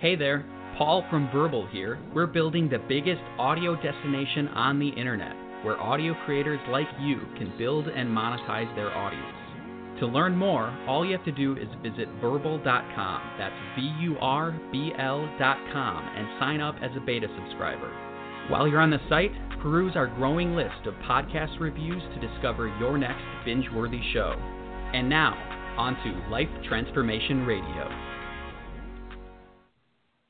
Hey there, Paul from Vurbl here. We're building the biggest audio destination on the internet, where audio creators like you can build and monetize their audience. To learn more, all you have to do is visit vurbl.com. That's V U R B L.com and sign up as a beta subscriber. While you're on the site, peruse our growing list of podcast reviews to discover your next binge worthy show. And now, on to Life Transformation Radio.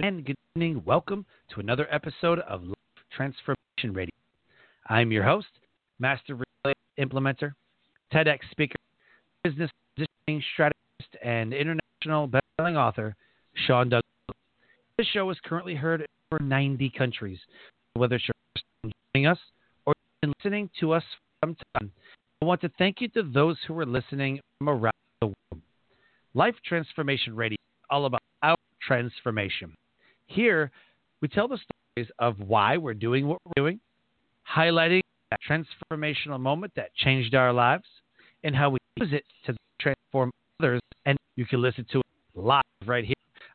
and good evening. Welcome to another episode of Life Transformation Radio. I'm your host, Master Implementer, TEDx speaker, business positioning strategist, and international best-selling author, Sean Douglas. This show is currently heard in over 90 countries. Whether you're joining us or listening to us from time, I want to thank you to those who are listening from around the world. Life Transformation Radio is all about our transformation. Here, we tell the stories of why we're doing what we're doing, highlighting that transformational moment that changed our lives, and how we use it to transform others. And you can listen to it live right here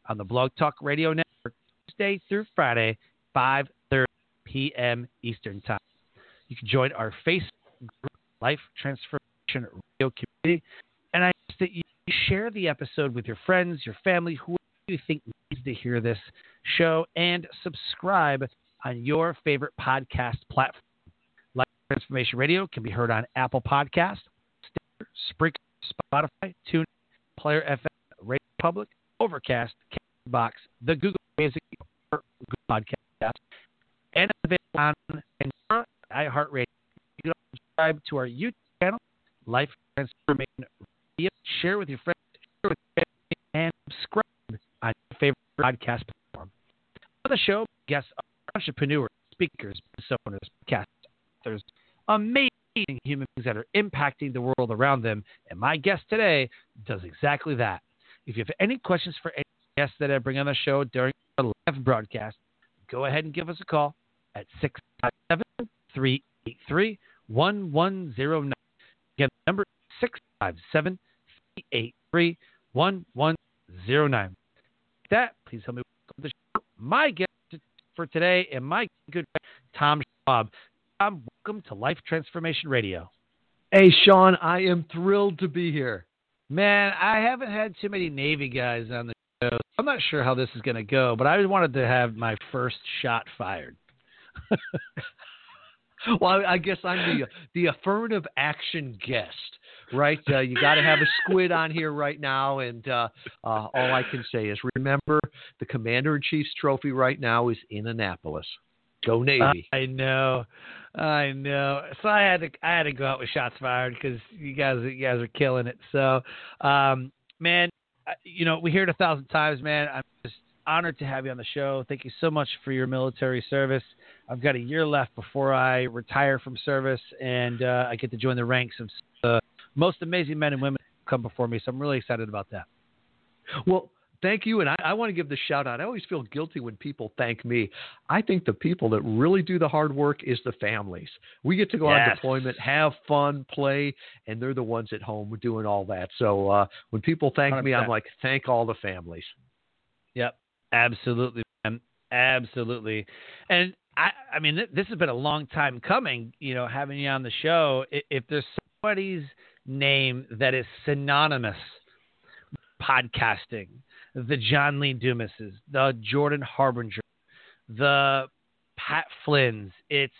on the Blog Talk Radio Network, Tuesday through Friday, 5:30 p.m. Eastern Time. You can join our Facebook group, Life Transformation Radio Community, and I ask that you share the episode with your friends, your family, whoever you think needs to hear this show, and subscribe on your favorite podcast platform. Life Transformation Radio can be heard on Apple Podcast, Stitcher, Spreaker, Spotify, TuneIn, Player FM, Radio Public, Overcast, Box, the Google Music, Podcast, and on iHeartRadio. You can subscribe to our YouTube channel, Life Transformation Radio. Share with your friends, share with your family, and subscribe on your favorite podcast platform. On the show, guests are entrepreneurs, speakers, business owners, podcast authors, amazing human beings that are impacting the world around them. And my guest today does exactly that. If you have any questions for any guests that I bring on the show during our live broadcast, go ahead and give us a call at 657 383 1109. Again, number 657 383 1109. That, please help me the show. My guest for today and my good friend, Tom Schwab. Tom, welcome to Life Transformation Radio. Hey, Sean, I am thrilled to be here. Man, I haven't had too many Navy guys on the show. I'm not sure how this is going to go, but I wanted to have my first shot fired. well, I guess I'm the the affirmative action guest, right? Uh, you got to have a squid on here right now, and uh, uh, all I can say is remember the Commander in Chief's trophy right now is in Annapolis. Go Navy! I know, I know. So I had to I had to go out with shots fired because you guys you guys are killing it. So, um, man, you know we hear it a thousand times, man. I'm just honored to have you on the show. Thank you so much for your military service. I've got a year left before I retire from service, and uh, I get to join the ranks of most amazing men and women come before me. So I'm really excited about that. Well, thank you. And I, I, want to give the shout out. I always feel guilty when people thank me. I think the people that really do the hard work is the families. We get to go yes. on deployment, have fun, play, and they're the ones at home doing all that. So uh, when people thank 100%. me, I'm like, thank all the families. Yep, absolutely, man. absolutely. And I, I mean, th- this has been a long time coming. You know, having you on the show. If there's somebody's name that is synonymous podcasting, the John Lee Dumases, the Jordan Harbinger, the Pat Flynn's, it's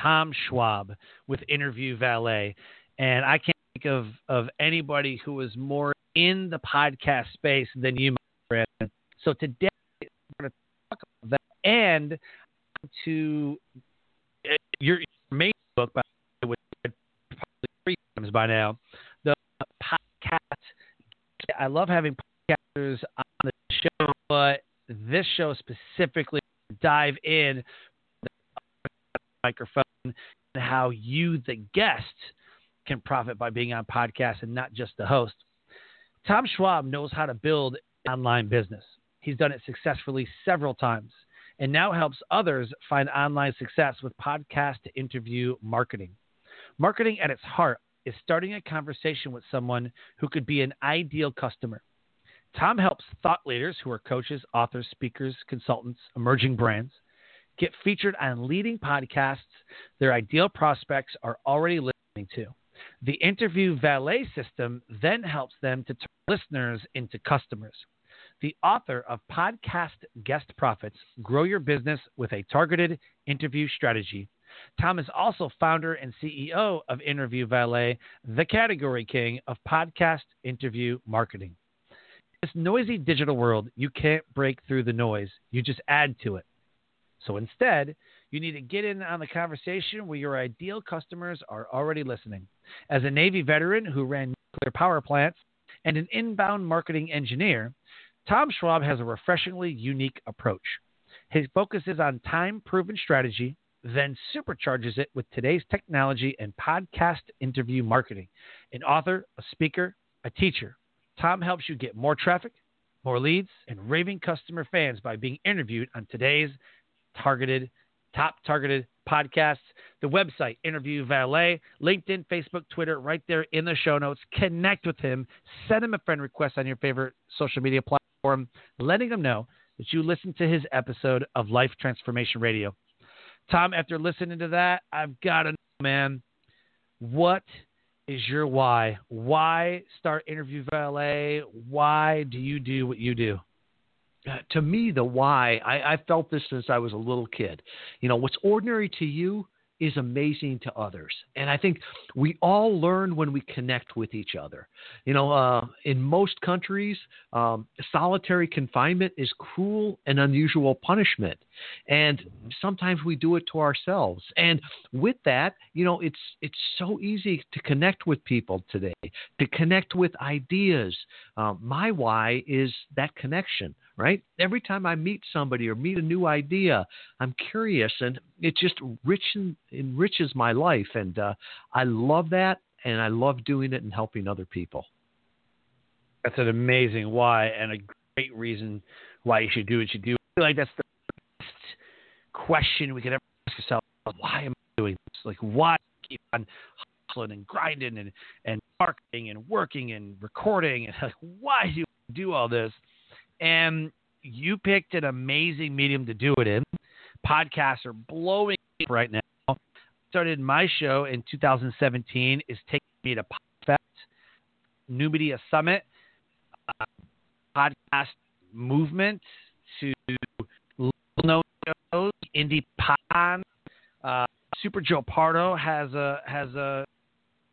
Tom Schwab with Interview Valet. And I can't think of, of anybody who is more in the podcast space than you, my friend. So today, we're going to talk about that and to uh, your, your main book, by times by now, the podcast. I love having podcasters on the show, but this show specifically dive in the microphone and how you, the guest, can profit by being on podcasts and not just the host. Tom Schwab knows how to build online business. He's done it successfully several times and now helps others find online success with podcast interview marketing. Marketing at its heart is starting a conversation with someone who could be an ideal customer. Tom helps thought leaders who are coaches, authors, speakers, consultants, emerging brands get featured on leading podcasts their ideal prospects are already listening to. The interview valet system then helps them to turn listeners into customers. The author of Podcast Guest Profits Grow Your Business with a Targeted Interview Strategy. Tom is also founder and CEO of Interview Valet, the category king of podcast interview marketing. In this noisy digital world, you can't break through the noise, you just add to it. So instead, you need to get in on the conversation where your ideal customers are already listening. As a Navy veteran who ran nuclear power plants and an inbound marketing engineer, Tom Schwab has a refreshingly unique approach. His focus is on time proven strategy, then supercharges it with today's technology and podcast interview marketing. An author, a speaker, a teacher, Tom helps you get more traffic, more leads, and raving customer fans by being interviewed on today's targeted, top targeted podcasts. The website, Interview Valet, LinkedIn, Facebook, Twitter, right there in the show notes. Connect with him. Send him a friend request on your favorite social media platform, letting him know that you listened to his episode of Life Transformation Radio. Tom, after listening to that, I've got to know, man, what is your why? Why start Interview Valet? Why do you do what you do? Uh, to me, the why, I, I felt this since I was a little kid. You know, what's ordinary to you is amazing to others. And I think we all learn when we connect with each other. You know, uh, in most countries, um, solitary confinement is cruel and unusual punishment. And sometimes we do it to ourselves. And with that, you know, it's it's so easy to connect with people today, to connect with ideas. Uh, my why is that connection right? Every time I meet somebody or meet a new idea, I'm curious, and it just enriches, enriches my life. And uh, I love that, and I love doing it and helping other people. That's an amazing why, and a great reason why you should do what you do. I feel like that's the best question we could ever ask ourselves: Why am I doing this? Like, why keep on hustling and grinding and and marketing and working and recording and like, why do I do all this? And you picked an amazing medium to do it in. Podcasts are blowing up right now. Started my show in 2017 is taking me to PodFest, New Media Summit, uh, podcast movement to little known shows, Indie Pod. Uh, Super Joe Pardo has a has a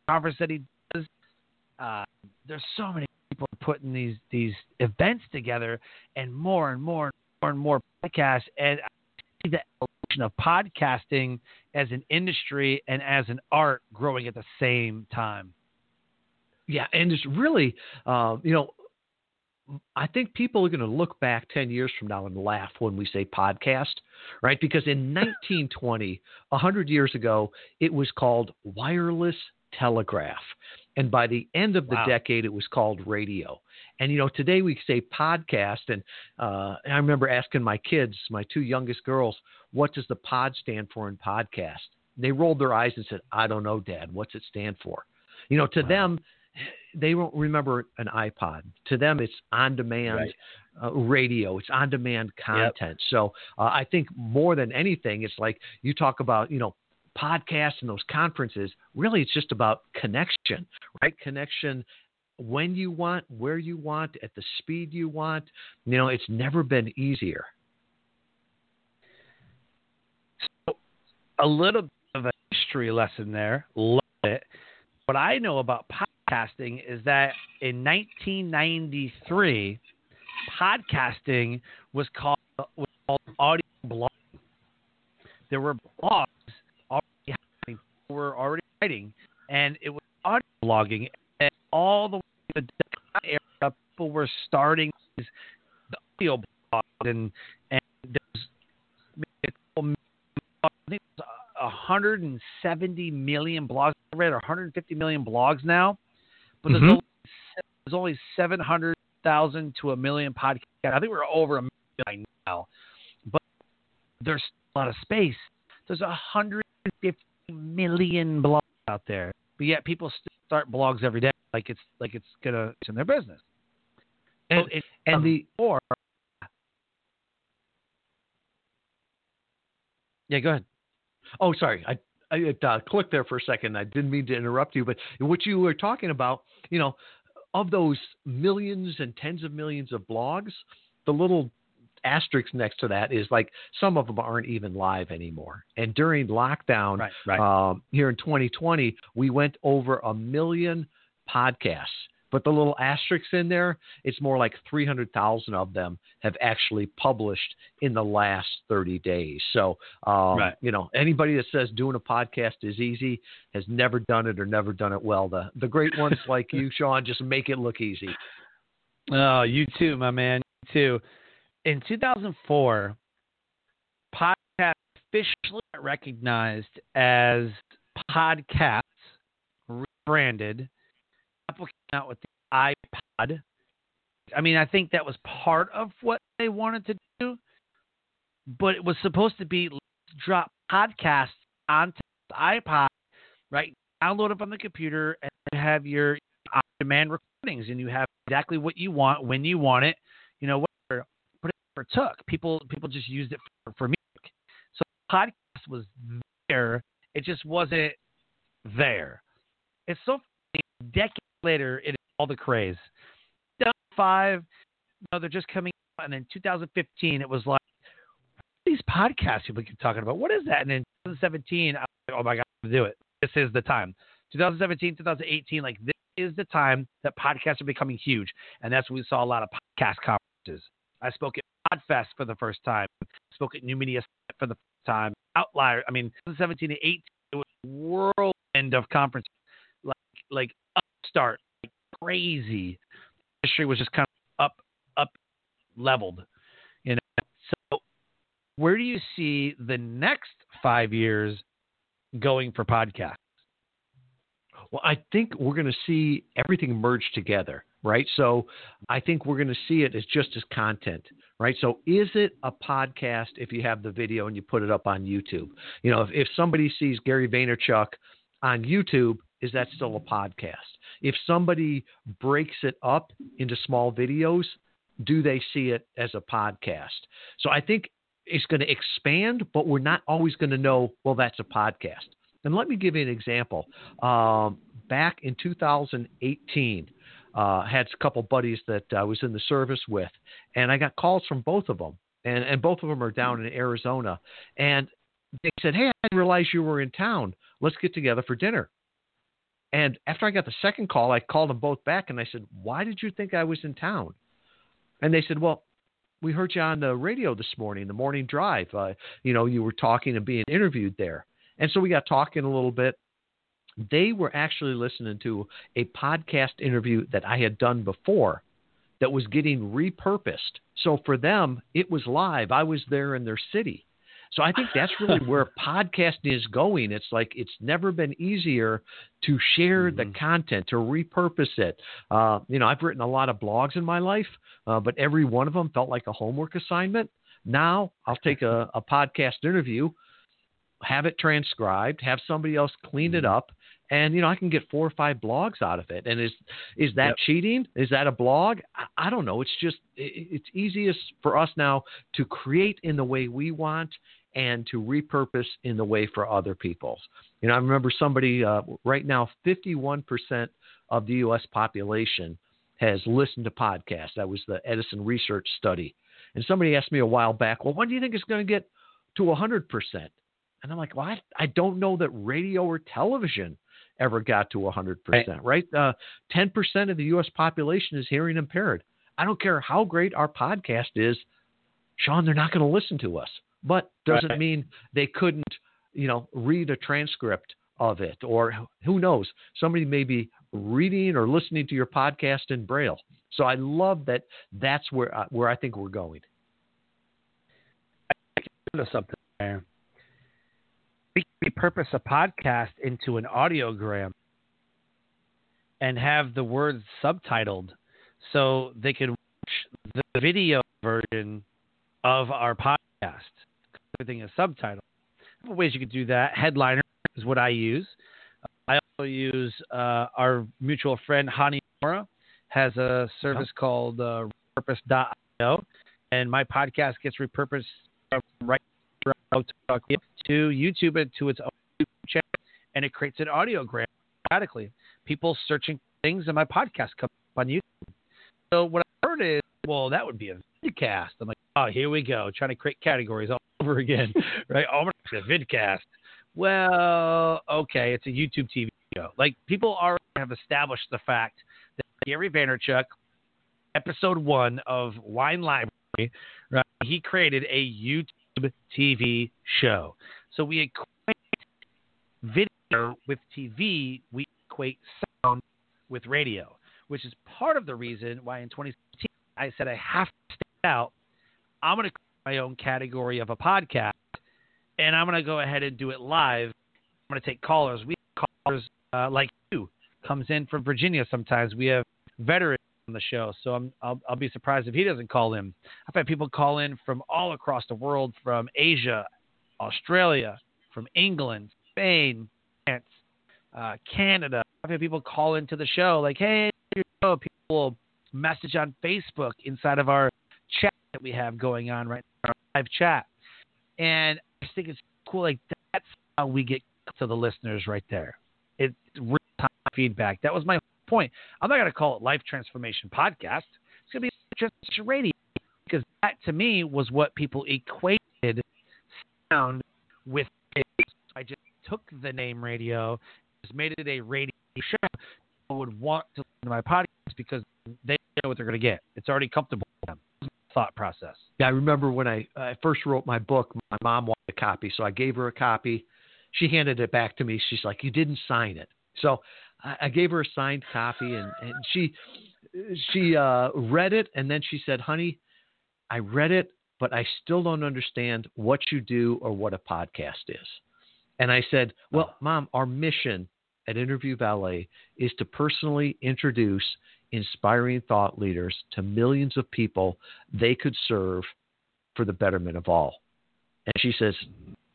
conference that he does. Uh, there's so many people are putting these these events together, and more and more and more and more podcasts, and I see the evolution of podcasting as an industry and as an art growing at the same time. Yeah, and it's really, uh, you know, I think people are going to look back 10 years from now and laugh when we say podcast, right? Because in 1920, 100 years ago, it was called wireless telegraph. And by the end of the wow. decade, it was called radio. And, you know, today we say podcast. And uh, I remember asking my kids, my two youngest girls, what does the pod stand for in podcast? They rolled their eyes and said, I don't know, Dad. What's it stand for? You know, to wow. them, they don't remember an iPod. To them, it's on demand right. uh, radio, it's on demand content. Yep. So uh, I think more than anything, it's like you talk about, you know, podcasts and those conferences, really it's just about connection, right? Connection when you want, where you want, at the speed you want. You know, it's never been easier. So, a little bit of a history lesson there. Love it. What I know about podcasting is that in 1993, podcasting was called, was called audio blogging. There were blogs were already writing, and it was audio blogging. And all the way to the era, people were starting these the audio blogs, and and there's I think it's 170 million blogs. I read 150 million blogs now, but there's Mhm. only there's only 700,000 to a million podcasts. I think we're over a million now, but there's a lot of space. There's 150 million blogs out there, but yet people still start blogs every day like it's like it's gonna it's in their business. And, So it's and the or yeah, go ahead. Oh, sorry. I I it, uh, clicked there for a second. I didn't mean to interrupt you, but what you were talking about, you know, of those millions and tens of millions of blogs, the little asterisk next to that is like some of them aren't even live anymore. And during lockdown Right, right. um, here in 2020, we went over a million podcasts. But the little asterisks in there, it's more like 300,000 of them have actually published in the last 30 days. So, um, Right. you know, anybody that says doing a podcast is easy has never done it or never done it well. The the great ones like you, Sean, just make it look easy. Oh, you too, my man. You too. In 2004, podcast officially recognized as podcasts, rebranded. Apple came out with the iPod. I mean, I think that was part of what they wanted to do, but it was supposed to be drop podcasts onto the iPod, right? Download it from the computer and have your on-demand recordings, and you have exactly what you want when you want it. You know, never took. People people just used it for, for music. So podcast was there. It just wasn't there. It's so funny. Decades later, it is all the craze. 2005, you know, they're just coming out, and in 2015, it was like these podcasts people keep talking about. What is that? And in 2017, I was like, oh my god, do it. This is the time. 2017, 2018, like this is the time that podcasts are becoming huge, and that's when we saw a lot of podcast conferences. I spoke at Podfest for the first time. Spoke at New Media for the first time. Outlier. I mean, 2017 and 18, it was whirlwind of conferences, like like upstart, like crazy. The industry was just kind of up up leveled, you know. So, where do you see the next five years going for podcasts? Well, I think we're going to see everything merge together, right? So I think we're going to see it as just as content, right? So is it a podcast if you have the video and you put it up on YouTube? You know, if, if somebody sees Gary Vaynerchuk on YouTube, is that still a podcast? If somebody breaks it up into small videos, do they see it as a podcast? So I think it's going to expand, but we're not always going to know, well, that's a podcast. And let me give you an example. Um, back in 2018, uh, had a couple buddies that I was in the service with, and I got calls from both of them, and, and both of them are down in Arizona. And they said, Hey, I didn't realize you were in town. Let's get together for dinner. And after I got the second call, I called them both back and I said, Why did you think I was in town? And they said, Well, we heard you on the radio this morning, the morning drive. Uh, you know, you were talking and being interviewed there. And so we got talking a little bit. They were actually listening to a podcast interview that I had done before that was getting repurposed. So for them, it was live. I was there in their city. So I think that's really where podcasting is going. It's like it's never been easier to share the content, to repurpose it. Uh, you know, I've written a lot of blogs in my life, uh, but every one of them felt like a homework assignment. Now I'll take a, a podcast interview, have it transcribed, have somebody else clean it up, and you know I can get four or five blogs out of it. And is is that Yep. cheating? Is that a blog? I, I don't know. It's just it, it's easiest for us now to create in the way we want and to repurpose in the way for other people. You know, I remember somebody uh, right now, 51% of the U.S. population has listened to podcasts. That was the Edison Research Study. And somebody asked me a while back, well, when do you think it's going to get to 100%? And I'm like, well, I, I don't know that radio or television ever got to 100%, right? Uh, 10% of the U.S. population is hearing impaired. I don't care how great our podcast is, Sean, they're not going to listen to us. But doesn't Right. mean they couldn't, you know, read a transcript of it, or who knows, somebody may be reading or listening to your podcast in Braille. So I love that. That's where uh, where I think we're going. of something there. We can repurpose a podcast into an audiogram and have the words subtitled so they can watch the video version of our podcast. Everything is subtitled. Ways you could do that. Headliner is what I use. I also use uh, our mutual friend Hani Mourra has a service called uh, repurpose.io, and my podcast gets repurposed right to YouTube and to its own channel, and it creates an audiogram automatically. People searching things, and my podcast comes up on YouTube. So what I heard is, well, that would be a vidcast. I'm like, oh, here we go, trying to create categories all over again, right? Oh, a vidcast. Well, okay, it's a YouTube TV show. Like people already have established the fact that Gary Vaynerchuk, episode one of Wine Library, right? He created a YouTube TV show. So we equate video with TV. We equate sound with radio, which is part of the reason why in 2016 I said I have to stand out. I'm going to create my own category of a podcast, and I'm going to go ahead and do it live. I'm going to take callers. We have callers uh, like you comes in from Virginia sometimes. We have veterans on the show, so I'm, I'll, I'll be surprised if he doesn't call in. I've had people call in from all across the world, from Asia, Australia, from England, Spain, France, uh, Canada. I've had people call into the show like, "Hey, people message on Facebook inside of our chat that we have going on right now, our live chat, and I just think it's cool. Like that's how we get to the listeners right there. It's real time feedback. That was my point. I'm not going to call it Life Transformation Podcast. It's going to be Transformation Radio because that to me was what people equated sound with. I just took the name radio, just made it a radio show. People would want to listen to my podcast because they know what they're going to get. It's already comfortable for them. Thought process. Yeah, I remember when I, I first wrote my book, my mom wanted a copy, so I gave her a copy. She handed it back to me. She's like, "You didn't sign it." So I, I gave her a signed copy, and, and she she uh, read it, and then she said, "Honey, I read it, but I still don't understand what you do or what a podcast is." And I said, Well, mom, our mission at Interview Valet is to personally introduce inspiring thought leaders to millions of people they could serve for the betterment of all. And she says,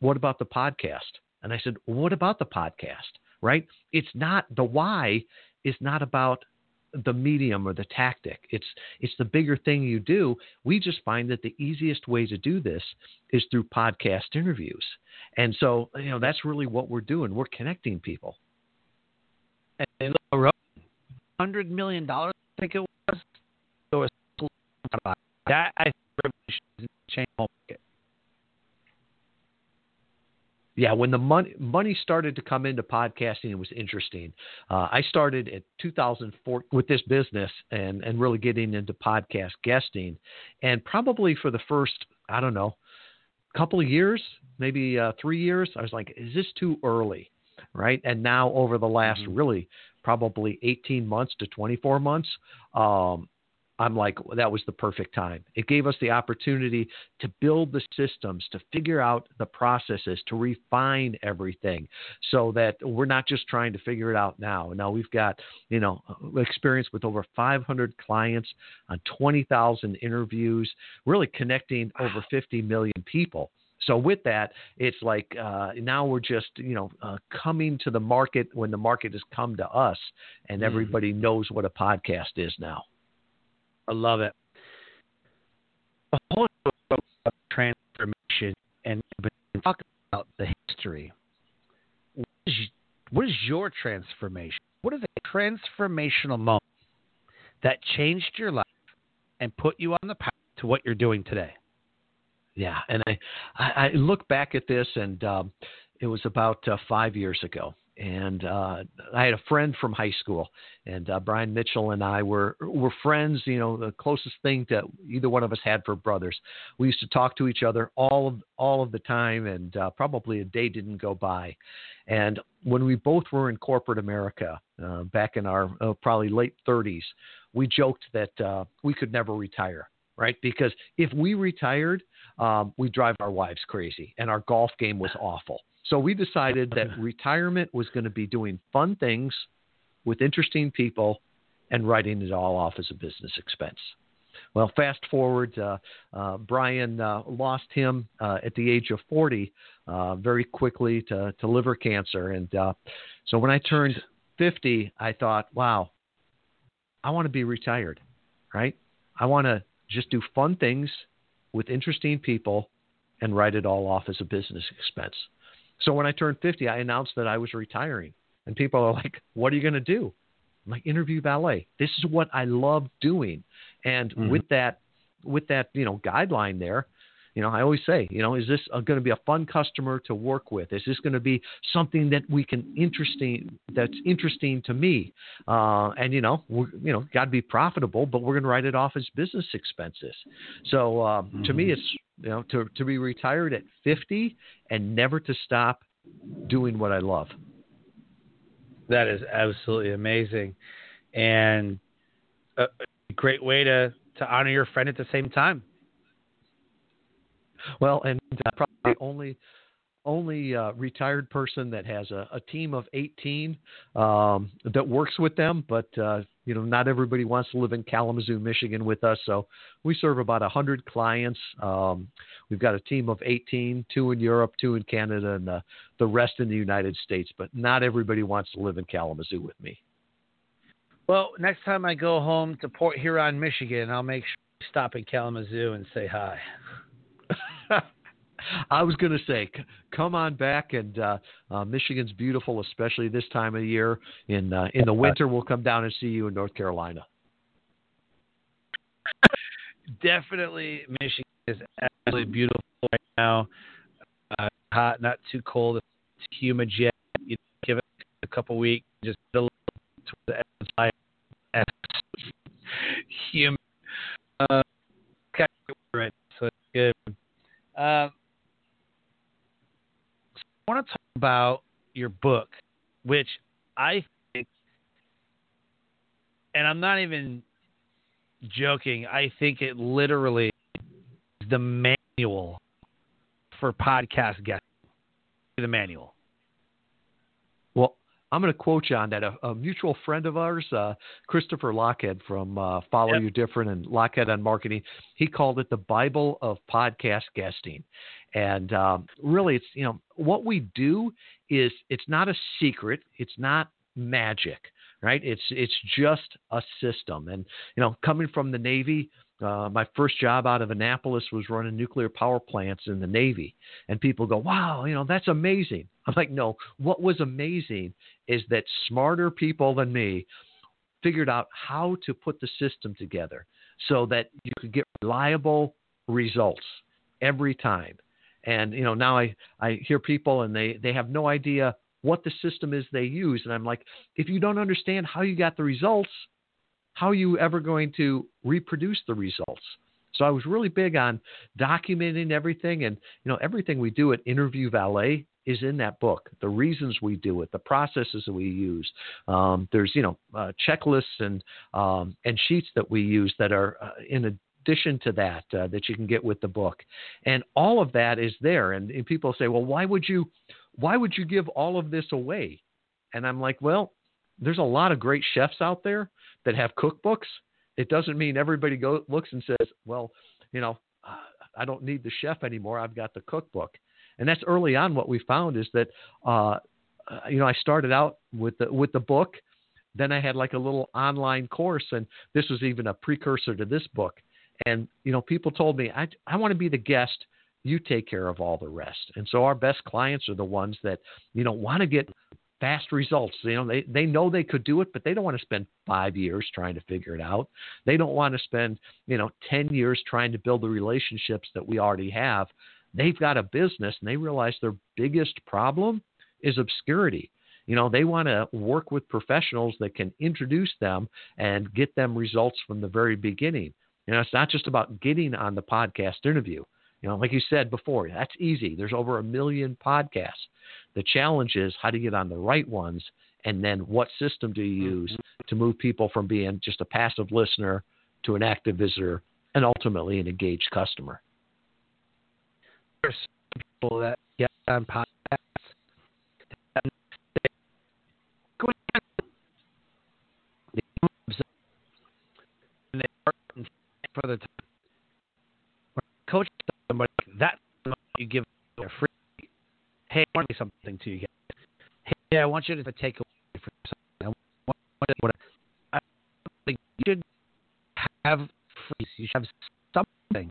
What about the podcast? And I said, What about the podcast? Right? It's not the why is not about the medium or the tactic. It's it's the bigger thing you do. We just find that the easiest way to do this is through podcast interviews. And so, you know, that's really what we're doing. We're connecting people. And hundred million dollars, I think it was. So that I think market. Yeah, when the money money started to come into podcasting, it was interesting. Uh, I started at 2004 with this business and and really getting into podcast guesting, and probably for the first I don't know couple of years, maybe uh, three years, I was like, is this too early? Right. And now, over the last mm-hmm. really probably 18 months to 24 months, um, I'm like, that was the perfect time. It gave us the opportunity to build the systems, to figure out the processes, to refine everything so that we're not just trying to figure it out now. Now we've got, you know, experience with over 500 clients on 20,000 interviews, really connecting over 50 million people. So with that, it's like uh, now we're just you know uh, coming to the market when the market has come to us, and mm-hmm. everybody mm. knows what a podcast is now. I love it. The whole transformation and talk about the history. What is, what is your transformation? What is a transformational moment that changed your life and put you on the path to what you're doing today? Yeah, and I I, look back at this, and um, it was about uh, five years ago, and uh, I had a friend from high school, and uh, Brian Mitchell and I were were friends. You know, the closest thing that either one of us had for brothers. We used to talk to each other all of all of the time, and uh, probably a day didn't go by. And when we both were in corporate America uh, back in our uh, probably late 30s, we joked that uh, we could never retire right? Because if we retired, um, we drive our wives crazy, and our golf game was awful. So we decided that retirement was going to be doing fun things with interesting people and writing it all off as a business expense. Well, fast forward, uh, uh, Brian uh, lost him uh, at the age of 40 uh, very quickly to, to liver cancer. And uh, so when I turned 50, I thought, wow, I want to be retired, right? I want to just do fun things with interesting people and write it all off as a business expense. So when I turned 50, I announced that I was retiring. And people are like, what are you going to do? I'm like, Interview Valet. This is what I love doing. And mm-hmm. with that, with that, you know, guideline there, you know, I always say, you know, is this going to be a fun customer to work with? Is this going to be something that we can interesting that's interesting to me? Uh, and you know, we're, you know, got to be profitable, but we're going to write it off as business expenses. So mm-hmm. to me, mm-hmm. it's you know, to to be retired at 50 and never to stop doing what I love. That is absolutely amazing, and a great way to to honor your friend at the same time. Well, and uh, probably only only uh, retired person that has a, a team of 18 um, that works with them, but uh, you know not everybody wants to live in Kalamazoo, Michigan, with us. So we serve about 100 clients. Um, we've got a team of 18, two in Europe, two in Canada, and the, the rest in the United States. But not everybody wants to live in Kalamazoo with me. Well, next time I go home to Port Huron, Michigan, I'll make sure to stop in Kalamazoo and say hi. I was going to say, c- come on back, and uh, uh, Michigan's beautiful, especially this time of year. In uh, in the winter, we'll come down and see you in North Carolina. Definitely, Michigan is absolutely beautiful right now. Uh, hot, not too cold, it's humid yet. You give it a couple weeks, just a little towards the end of humid. Uh, right, so it's good. Uh, I want to talk about your book, which I think, and I'm not even joking, I think it literally is the manual for podcast guests. The manual. Well, I'm going to quote you on that. A, a mutual friend of ours, uh, Christopher Lochhead from uh, Follow yep. You Different and Lochhead on Marketing, he called it the Bible of podcast guesting. And um, really, it's you know what we do is it's not a secret. It's not magic, right? It's it's just a system. And you know, coming from the Navy, uh, my first job out of Annapolis was running nuclear power plants in the Navy. And people go, wow, you know, that's amazing. I'm like, no, what was amazing is that smarter people than me figured out how to put the system together so that you could get reliable results every time. And you know, now I I hear people and they they have no idea what the system is they use, and I'm like, if you don't understand how you got the results, how are you ever going to reproduce the results? So I was really big on documenting everything, and you know, everything we do at Interview Valet is in that book. The reasons we do it, the processes that we use. Um, there's you know uh, checklists and um, and sheets that we use that are uh, in a addition to that uh, that you can get with the book, and all of that is there. And, and people say, well, why would you, why would you give all of this away? And I'm like, well, there's a lot of great chefs out there that have cookbooks. It doesn't mean everybody go looks and says, well, you know, I don't need the chef anymore. I've got the cookbook. And that's early on what we found is that, uh, uh you know, I started out with the with the book. Then I had like a little online course, and this was even a precursor to this book. And you know, people told me, I I want to be the guest. You take care of all the rest. And so our best clients are the ones that you know want to get fast results. You know, they they know they could do it, but they don't want to spend five years trying to figure it out. They don't want to spend you know ten years trying to build the relationships that we already have. They've got a business, and they realize their biggest problem is obscurity. You know, they want to work with professionals that can introduce them and get them results from the very beginning. You know, it's not just about getting on the podcast interview. You know, like you said before, that's easy. There's over a million podcasts. The challenge is how to get on the right ones and then what system do you use mm-hmm. to move people from being just a passive listener to an active visitor and ultimately an engaged customer. some people that get on podcasts that say, go ahead. They come up and they start for the time. Coach somebody that's you give a free. Hey, I want to say something to you guys. Hey, I want you to take away from something. I want what I think you should have free. You should have something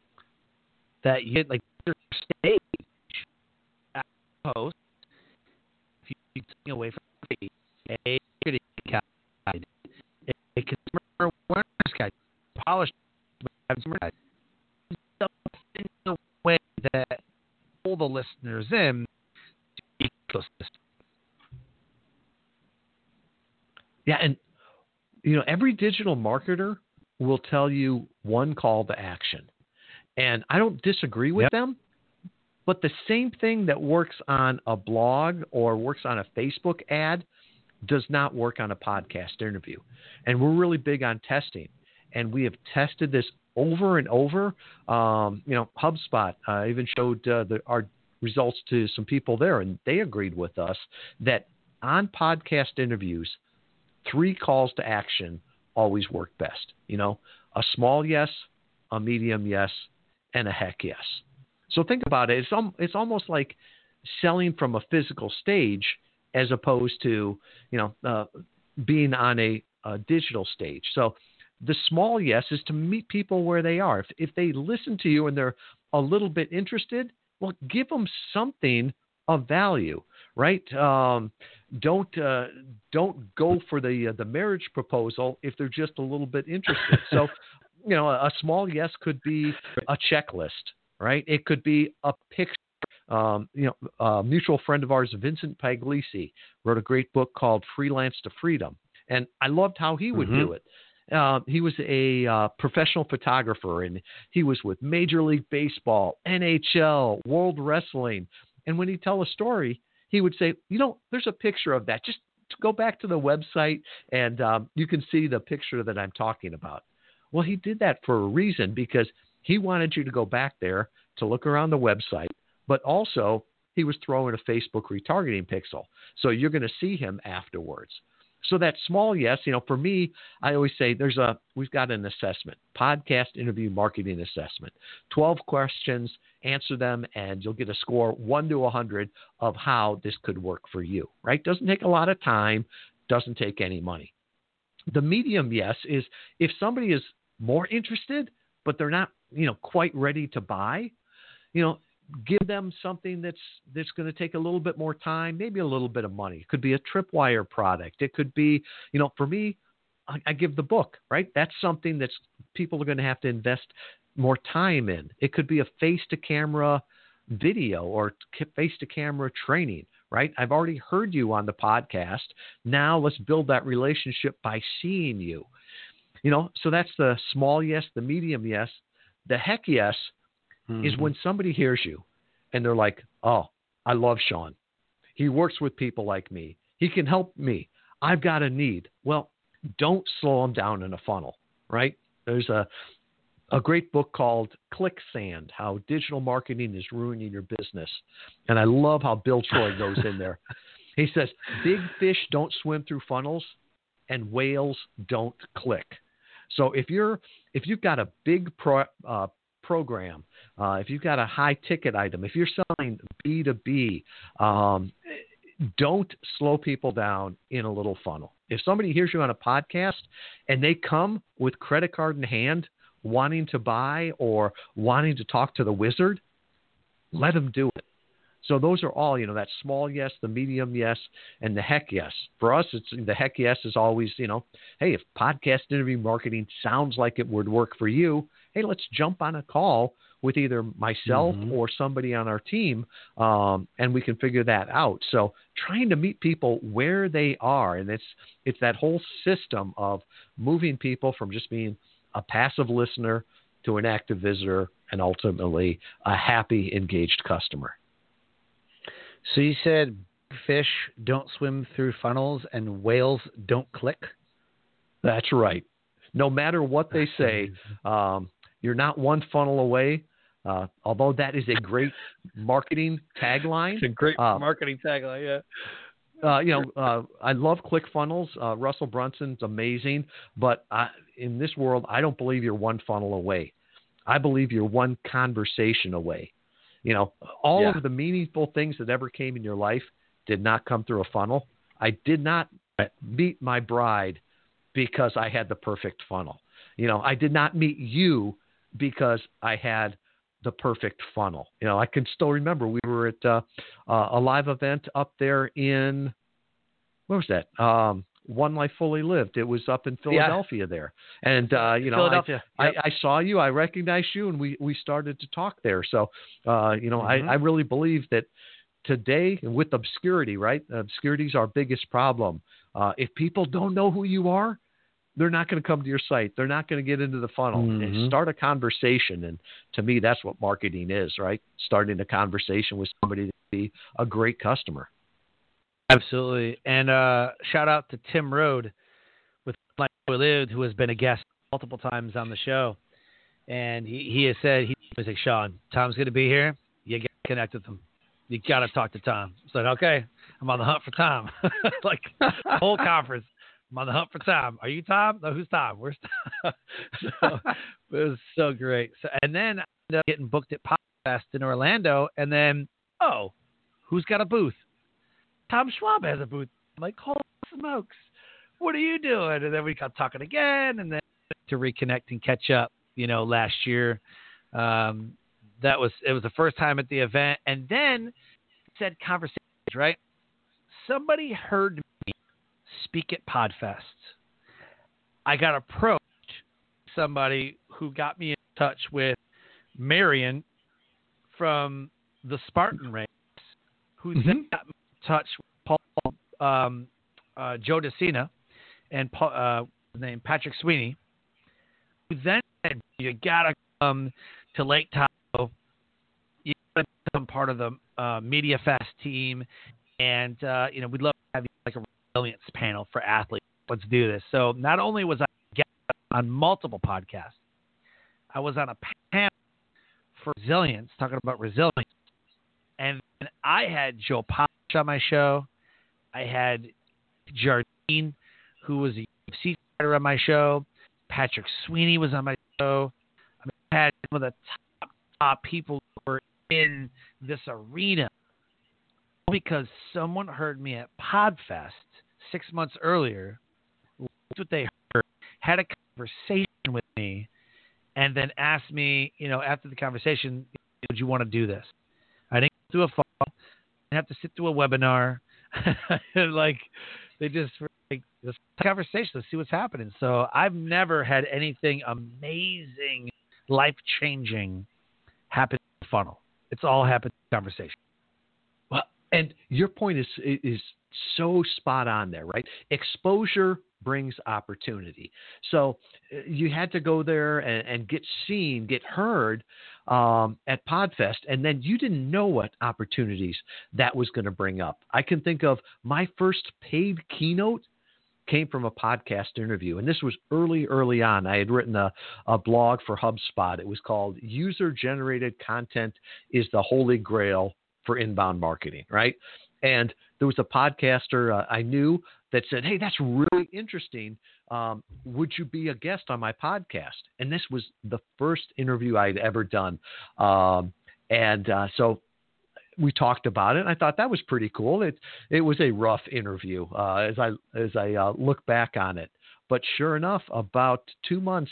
that you like your stage post. If you take away from free, a guide, a consumer awareness guide, polished consumer guide, something in the way that pull the listeners in to the ecosystem. Yeah, and you know, every digital marketer will tell you one call to action. And I don't disagree with Yep. them, but the same thing that works on a blog or works on a Facebook ad does not work on a podcast interview. And we're really big on testing. And we have tested this over and over. Um, you know, HubSpot uh, even showed uh, the, our results to some people there, and they agreed with us that on podcast interviews, three calls to action always work best. You know, a small yes, a medium yes, and a heck yes. So think about it. It's um, it's almost like selling from a physical stage as opposed to you know uh, being on a, a digital stage. So the small yes is to meet people where they are. If if they listen to you and they're a little bit interested, well, give them something of value, right? Um, don't uh, don't go for the uh, the marriage proposal if they're just a little bit interested. so, you know, a, a small yes could be a checklist, right? It could be a picture. Um, you know, a mutual friend of ours, Vincent Pugliese, wrote a great book called Freelance to Freedom, and I loved how he would do it. Uh, he was a uh, professional photographer, and he was with Major League Baseball, NHL, World Wrestling. And when he'd tell a story, he would say, "You know, there's a picture of that. Just go back to the website, and um, you can see the picture that I'm talking about." Well, he did that for a reason because he wanted you to go back there to look around the website, but also he was throwing a Facebook retargeting pixel, so you're going to see him afterwards. So that small yes, you know, for me, I always say there's a we've got an assessment, podcast interview marketing assessment. 12 questions, answer them and you'll get a score 1 to 100 of how this could work for you, right? Doesn't take a lot of time, doesn't take any money. The medium yes is if somebody is more interested but they're not, you know, quite ready to buy, you know, give them something that's that's going to take a little bit more time, maybe a little bit of money. It could be a tripwire product. It could be, you know, for me, I, I give the book, right? That's something that's people are going to have to invest more time in. It could be a face to camera video or face to camera training, right? I've already heard you on the podcast. Now let's build that relationship by seeing you. You know, so that's the small yes, the medium yes. The heck yes is when somebody hears you and they're like, oh, I love Sean. He works with people like me. He can help me. I've got a need. Well, don't slow them down in a funnel, right? There's a a great book called Clicksand: How Digital Marketing is Ruining Your Business, and I love how Bill Troy goes in there. He says, "Big fish don't swim through funnels, and whales don't click." So if you're if you've got a big pro, uh, program, uh, if you've got a high ticket item, if you're selling B two B, um, don't slow people down in a little funnel. If somebody hears you on a podcast and they come with credit card in hand, wanting to buy or wanting to talk to the wizard, let them do it. So those are all, you know, that small yes, the medium yes, and the heck yes. For us, it's the heck yes is always, you know, hey, if podcast interview marketing sounds like it would work for you, hey, let's jump on a call with either myself Mhm. or somebody on our team, um, and we can figure that out. So trying to meet people where they are, and it's it's that whole system of moving people from just being a passive listener to an active visitor, and ultimately a happy, engaged customer. So you said fish don't swim through funnels and whales don't click. That's right. No matter what they say, um, you're not one funnel away Uh, although that is a great marketing tagline. It's a great uh, marketing tagline, yeah. Uh, you know, uh, I love ClickFunnels. Uh, Russell Brunson's amazing, but I, in this world, I don't believe you're one funnel away. I believe you're one conversation away. You know, all Yeah. of the meaningful things that ever came in your life did not come through a funnel. I did not meet my bride because I had the perfect funnel. You know, I did not meet you because I had the perfect funnel. You know, I can still remember we were at uh, uh, a live event up there in where was that? Um, One Life Fully Lived. It was up in Philadelphia there, and uh, you know, I, Philadelphia. I, I saw you, I recognized you, and we we started to talk there. So, uh, you know, Mhm. I, I really believe that today with obscurity, right? Obscurity is our biggest problem. Uh, if people don't know who you are, they're not going to come to your site. They're not going to get into the funnel. Mhm. And start a conversation, and to me, that's what marketing is, right? Starting a conversation with somebody to be a great customer. Absolutely. And uh, shout out to Tim Rhode with Like We Lived, who has been a guest multiple times on the show. And he, he has said, he was like, Sean, Tom's going to be here. You got to connect with him. You got to talk to Tom. I said, okay, I'm on the hunt for Tom. like the whole conference, I'm on the hunt for Tom. Are you Tom? No, who's Tom? Where's Tom? so, it was so great. So, and then I ended up getting booked at Podfest in Orlando. And then, oh, who's got a booth? Tom Schwab has a booth. I'm like, holy smokes, what are you doing? And then we got talking again, and then to reconnect and catch up. You know, last year, um, that was it was the first time at the event, and then said conversations. Right? Somebody heard me speak at Podfest. I got approached somebody who got me in touch with Marion from the Spartan race, who then got me touch Paul, um, uh, Joe De Sena, and uh, Patrick Sweeney, who then said, "You gotta come to Lake Tahoe. You gotta become part of the uh, Media Fest team, and uh, you know we'd love to have you like a resilience panel for athletes. Let's do this." So not only was I on multiple podcasts, I was on a panel for resilience, talking about resilience, and I had Joe Polish on my show. I had Jardine, who was a UFC fighter on my show. Patrick Sweeney was on my show. I, had some of the top, top people who were in this arena because someone heard me at Podfest six months earlier, liked what they heard, had a conversation with me, and then asked me, you know, after the conversation, would you want to do this? I didn't go through a phone. Have to sit through a webinar. like they just like this conversation. Let's see what's happening. So I've never had anything amazing, life changing happen in the funnel. It's all happened in conversation. Well, and your point is is so spot on there, right? Exposure brings opportunity. So uh, you had to go there and, and get seen, get heard um, at Podfest, and then you didn't know what opportunities that was going to bring up. I can think of my first paid keynote came from a podcast interview, and this was early, early on. I had written a, a blog for HubSpot. It was called "User Generated Content is the Holy Grail for Inbound Marketing," right? And there was a podcaster uh, I knew that said, "Hey, that's really interesting. Um, would you be a guest on my podcast?" And this was the first interview I'd ever done, um, and uh, so we talked about it. And I thought that was pretty cool. It it was a rough interview uh, as I as I uh, look back on it. But sure enough, about two months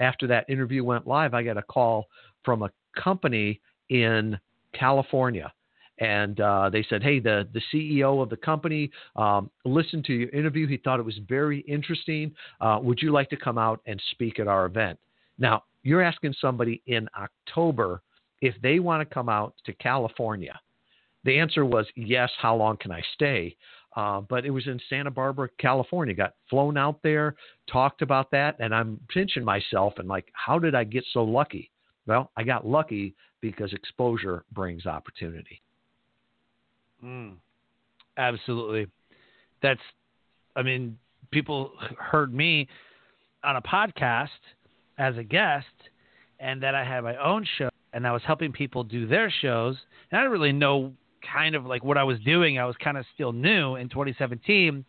after that interview went live, I got a call from a company in California and uh, they said, "Hey, the the CEO of the company um, listened to your interview. He thought it was very interesting. Uh, would you like to come out and speak at our event?" Now, you're asking somebody in October if they want to come out to California. The answer was yes. How long can I stay? Uh, but it was in Santa Barbara, California. Got flown out there, talked about that, and I'm pinching myself and like, how did I get so lucky? Well, I got lucky because exposure brings opportunity. Mm. Absolutely. That's, I mean, people heard me on a podcast as a guest, and that I had my own show and I was helping people do their shows, and I didn't really know kind of like what I was doing. I was kind of still new in 2017,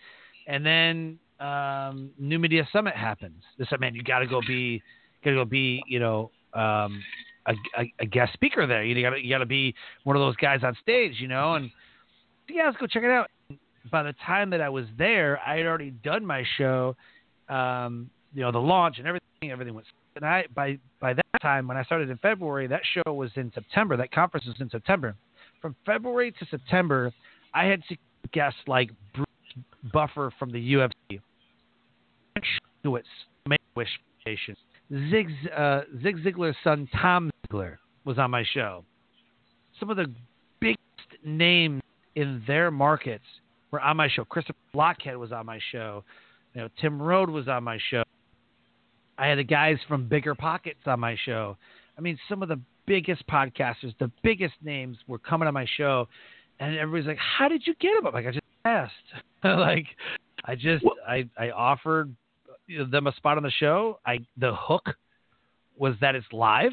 and then um, New Media Summit happens. They said, "Man, you got to go be, got to go be, you know, um, a, a, a, guest speaker there. You got you got to be one of those guys on stage, you know." And yeah, let's go check it out. By the time that I was there, I had already done my show, um, you know, the launch and everything. Everything was. And I by by that time, when I started in February, that show was in September. That conference was in September. From February to September, I had guests like Bruce Buffer from the UFC, Foundation, Zig, uh, Zig Ziglar's son Tom Ziglar was on my show. Some of the biggest names in their markets were on my show. Christopher Lochhead was on my show. You know, Tim Rhode was on my show. I had the guys from Bigger Pockets on my show. I mean, some of the biggest podcasters, the biggest names were coming on my show, and everybody's like, "How did you get them?" I'm like, "I just asked." like, I just I I offered them a spot on the show. I the hook was that it's live,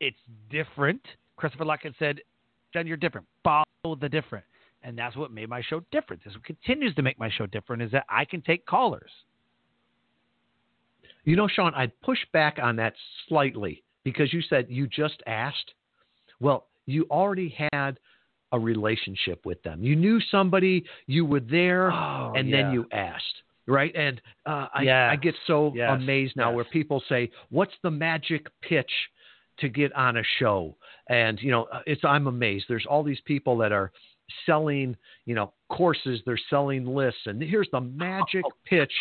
it's different. Christopher Lochhead said, "John, you're different. Follow the different." And that's what made my show different. This continues to make my show different is that I can take callers. You know, Sean, I'd push back on that slightly because you said you just asked. Well, you already had a relationship with them. You knew somebody, you were there, oh, and yeah. then you asked. Right. And uh, I, yeah. I get so yes. amazed now yes. where people say, What's the magic pitch to get on a show? And, you know, uh, it's I'm amazed. There's all these people that are selling, you know, courses, they're selling lists, and here's the magic oh, pitch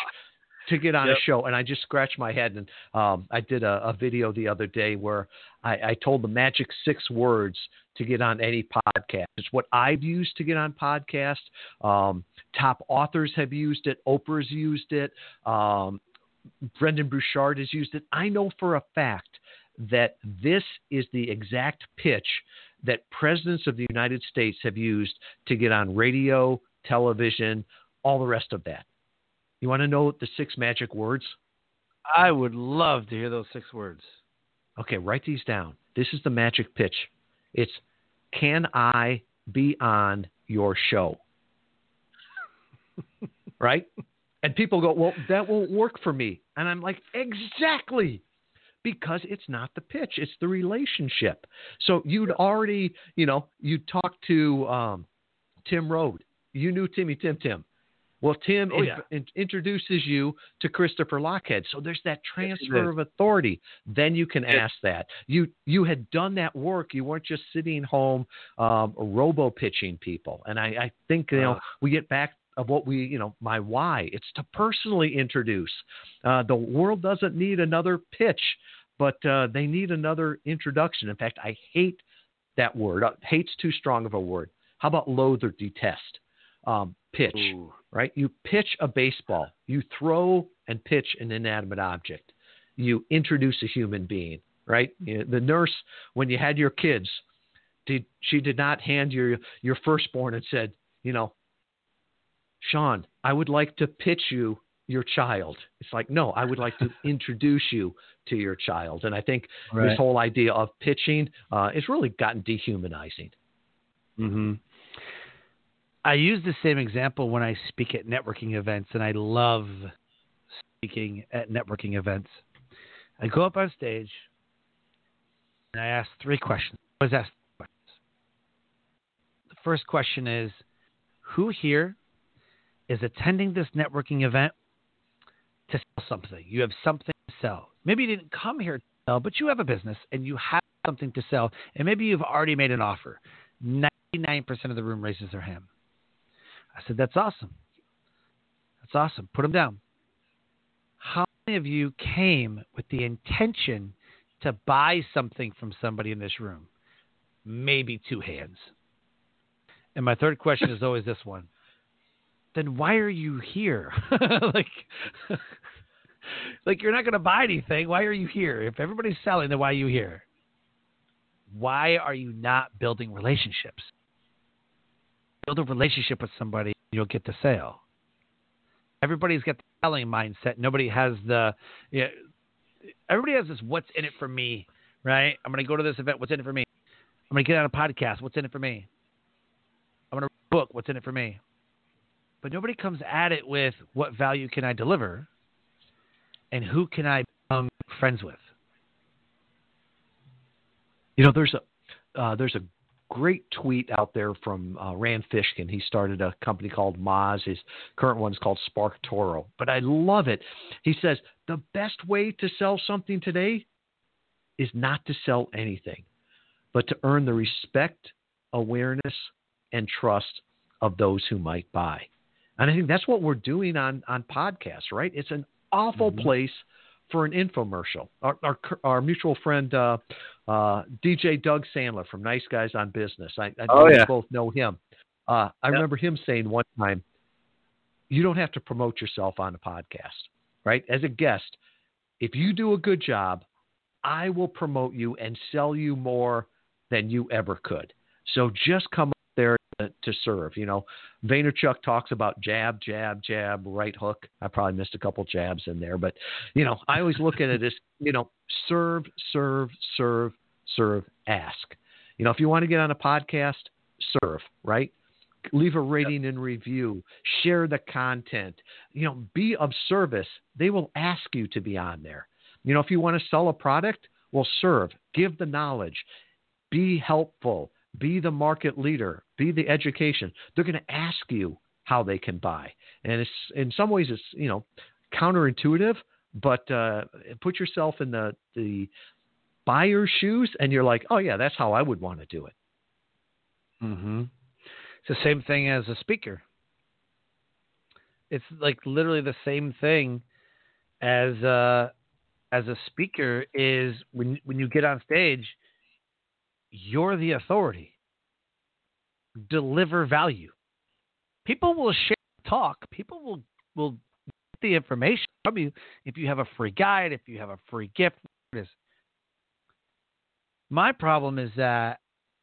to get on yep. a show. And I just scratched my head. And um, I did a, a, video the other day where I, I, told the magic six words to get on any podcast. It's what I've used to get on podcasts. Um, top authors have used it. Oprah's used it. Um, Brendon Burchard has used it. I know for a fact that this is the exact pitch that presidents of the United States have used to get on radio, television, all the rest of that. You want to know the six magic words? I would love to hear those six words. Okay, write these down. This is the magic pitch. It's can I be on your show? right? And people go, well, that won't work for me. And I'm like, exactly. Because it's not the pitch, it's the relationship. So you'd already, you know, you talked to um, Tim Rhode. You knew Timmy Tim Tim. Well, Tim oh, yeah. in, introduces you to Christopher Lochhead, so there's that transfer yes, of authority. Then you can yes. ask that. You you had done that work. You weren't just sitting home um, robo pitching people. And I, I think you know uh, we get back of what we you know my why. It's to personally introduce. Uh, the world doesn't need another pitch, but uh, they need another introduction. In fact, I hate that word. Uh, hate's too strong of a word. How about loathe or detest? Um, pitch. Ooh right? You pitch a baseball, you throw and pitch an inanimate object, you introduce a human being, right? You know, the nurse, when you had your kids, did she did not hand your your firstborn and said, you know, Sean, I would like to pitch you your child. It's like, no, I would like to introduce you to your child. And I think right. this whole idea of pitching uh, has really gotten dehumanizing. Mm-hmm. I use the same example when I speak at networking events, and I love speaking at networking events. I go up on stage and I ask three questions. I always ask questions. The first question is Who here is attending this networking event to sell something? You have something to sell. Maybe you didn't come here to sell, but you have a business and you have something to sell, and maybe you've already made an offer. 99% of the room raises their hand. I said, That's awesome. That's awesome. Put them down. How many of you came with the intention to buy something from somebody in this room? Maybe two hands. And my third question is always this one. Then why are you here? like like you're not going to buy anything. Why are you here? If everybody's selling, then why are you here? Why are you not building relationships? build a relationship with somebody, you'll get the sale. Everybody's got the selling mindset. Nobody has the. You know, everybody has this "what's in it for me" right? I'm going to go to this event. What's in it for me? I'm going to get on a podcast. What's in it for me? I'm going to book. What's in it for me? But nobody comes at it with what value can I deliver and who can I become friends with. You know, there's a uh, there's a great tweet out there from uh, Rand Fishkin. He started a company called Moz. His current one's called Spark Toro. But I love it. He says the best way to sell something today is not to sell anything, but to earn the respect, awareness, and trust of those who might buy. And I think that's what we're doing on on podcasts, right? It's an awful mm-hmm. place for an infomercial. Our, our, our mutual friend uh, uh, DJ Doug Sandler from Nice Guys on Business. I, I oh, yeah. both know him. Uh, I yep. remember him saying one time, "You don't have to promote yourself on a podcast, right? As a guest, if you do a good job, I will promote you and sell you more than you ever could. So just come there to, to serve. You know, Vaynerchuk talks about jab, jab, jab, right hook. I probably missed a couple jabs in there, but you know, I always look at it as you know, serve, serve, serve, serve, ask. You know, if you want to get on a podcast, serve, right? Leave a rating and review. Share the content. You know, be of service. They will ask you to be on there. You know, if you want to sell a product, well, serve. Give the knowledge. Be helpful be the market leader, be the education. They're going to ask you how they can buy, and it's in some ways it's you know counterintuitive, but uh, put yourself in the the buyer's shoes, and you're like, oh yeah, that's how I would want to do it. Mm-hmm. It's the same thing as a speaker. It's like literally the same thing as uh, as a speaker is when when you get on stage you're the authority. Deliver value. People will share talk. People will will get the information from you if you have a free guide, if you have a free gift. My problem is that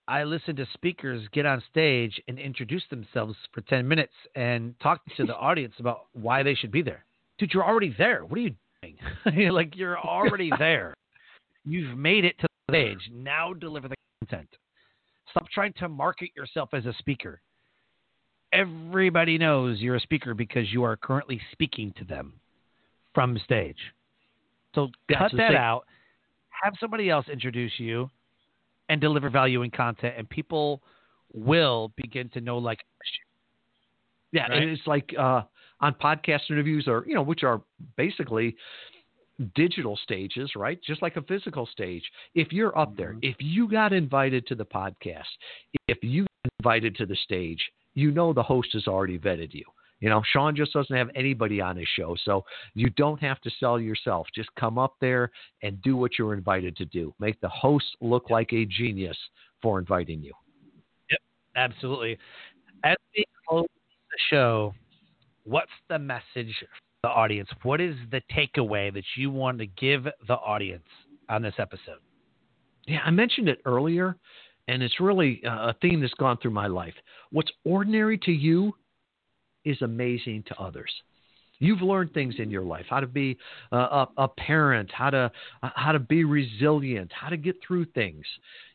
I listen to speakers get on stage and introduce themselves for 10 minutes and talk to the audience about why they should be there. Dude, you're already there. What are you doing? like, you're already there. You've made it to the stage. Now deliver the content. Stop trying to market yourself as a speaker. Everybody knows you're a speaker because you are currently speaking to them from stage. So cut that thing. out. Have somebody else introduce you and deliver value and content, and people will begin to know like yeah, right? it's like uh, on podcast interviews or you know, which are basically digital stages, right? Just like a physical stage. If you're up there, mm-hmm. if you got invited to the podcast, if you got invited to the stage, you know the host has already vetted you. You know, Sean just doesn't have anybody on his show, so you don't have to sell yourself. Just come up there and do what you're invited to do. Make the host look like a genius for inviting you. Yep, absolutely. As we close the show, what's the message the audience? What is the takeaway that you want to give the audience on this episode? Yeah, I mentioned it earlier, and it's really uh, a theme that's gone through my life. What's ordinary to you is amazing to others. You've learned things in your life: how to be uh, a, a, parent, how to uh, how to be resilient, how to get through things.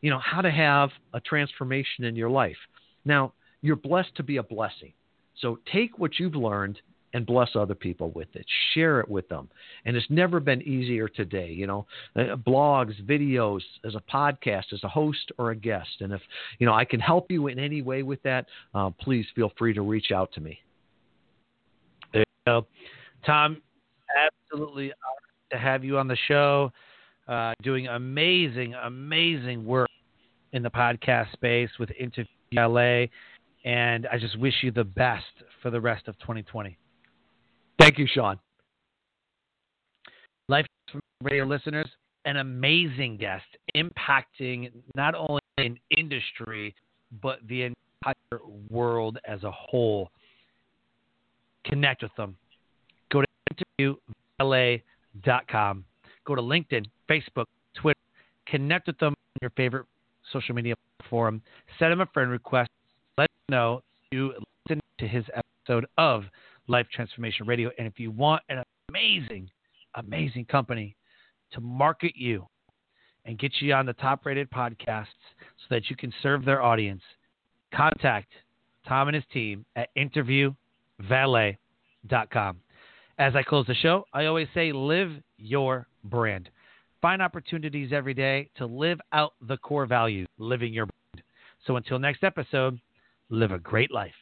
You know, how to have a transformation in your life. Now, you're blessed to be a blessing. So take what you've learned and bless other people with it. Share it with them. And it's never been easier today. You know, uh, blogs, videos, as a podcast, as a host or a guest. And if you know I can help you in any way with that, uh, please feel free to reach out to me. There you go, Tom. Absolutely to have you on the show. Uh, doing amazing, amazing work in the podcast space with Interview Valet. And I just wish you the best for the rest of 2020. Thank you, Sean. Life Radio listeners, an amazing guest impacting not only an industry, but the entire world as a whole. Connect with them. Go to interviewvalet.com. Go to LinkedIn, Facebook, Twitter. Connect with them on your favorite social media forum. Send them a friend request. Let them know you listen to his episode of Life Transformation Radio. And if you want an amazing, amazing company to market you and get you on the top rated podcasts so that you can serve their audience, contact Tom and his team at interviewvalet.com. As I close the show, I always say live your brand. Find opportunities every day to live out the core values, living your brand. So until next episode, live a great life.